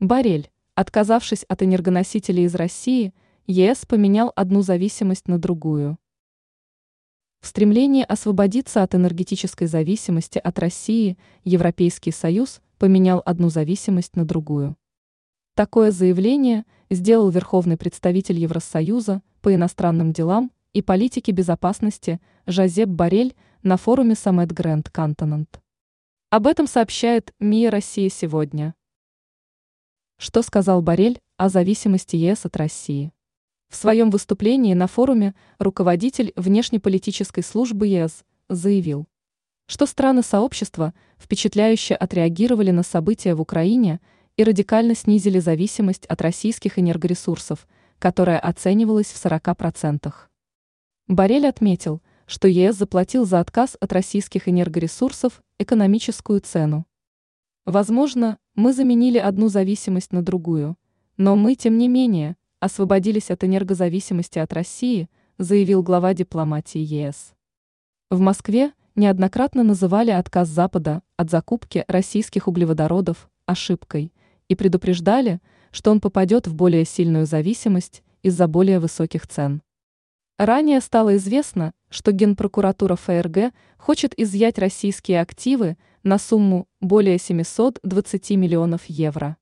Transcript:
Барель, отказавшись от энергоносителей из России, ЕС поменял одну зависимость на другую. В стремлении освободиться от энергетической зависимости от России Европейский Союз поменял одну зависимость на другую. Такое заявление сделал верховный представитель Евросоюза по иностранным делам и политике безопасности Жазеп Барель на форуме Саммит Грэнд Кантонант. Об этом сообщает МИА Россия сегодня. Что сказал Барель о зависимости ЕС от России? В своем выступлении на форуме руководитель внешнеполитической службы ЕС заявил, что страны сообщества впечатляюще отреагировали на события в Украине и радикально снизили зависимость от российских энергоресурсов, которая оценивалась в 40%. Барель отметил, что ЕС заплатил за отказ от российских энергоресурсов экономическую цену. Возможно, мы заменили одну зависимость на другую, но мы, тем не менее, освободились от энергозависимости от России, заявил глава дипломатии ЕС. В Москве неоднократно называли отказ Запада от закупки российских углеводородов ошибкой и предупреждали, что он попадет в более сильную зависимость из-за более высоких цен. Ранее стало известно, что Генпрокуратура ФРГ хочет изъять российские активы на сумму более 720 миллионов евро.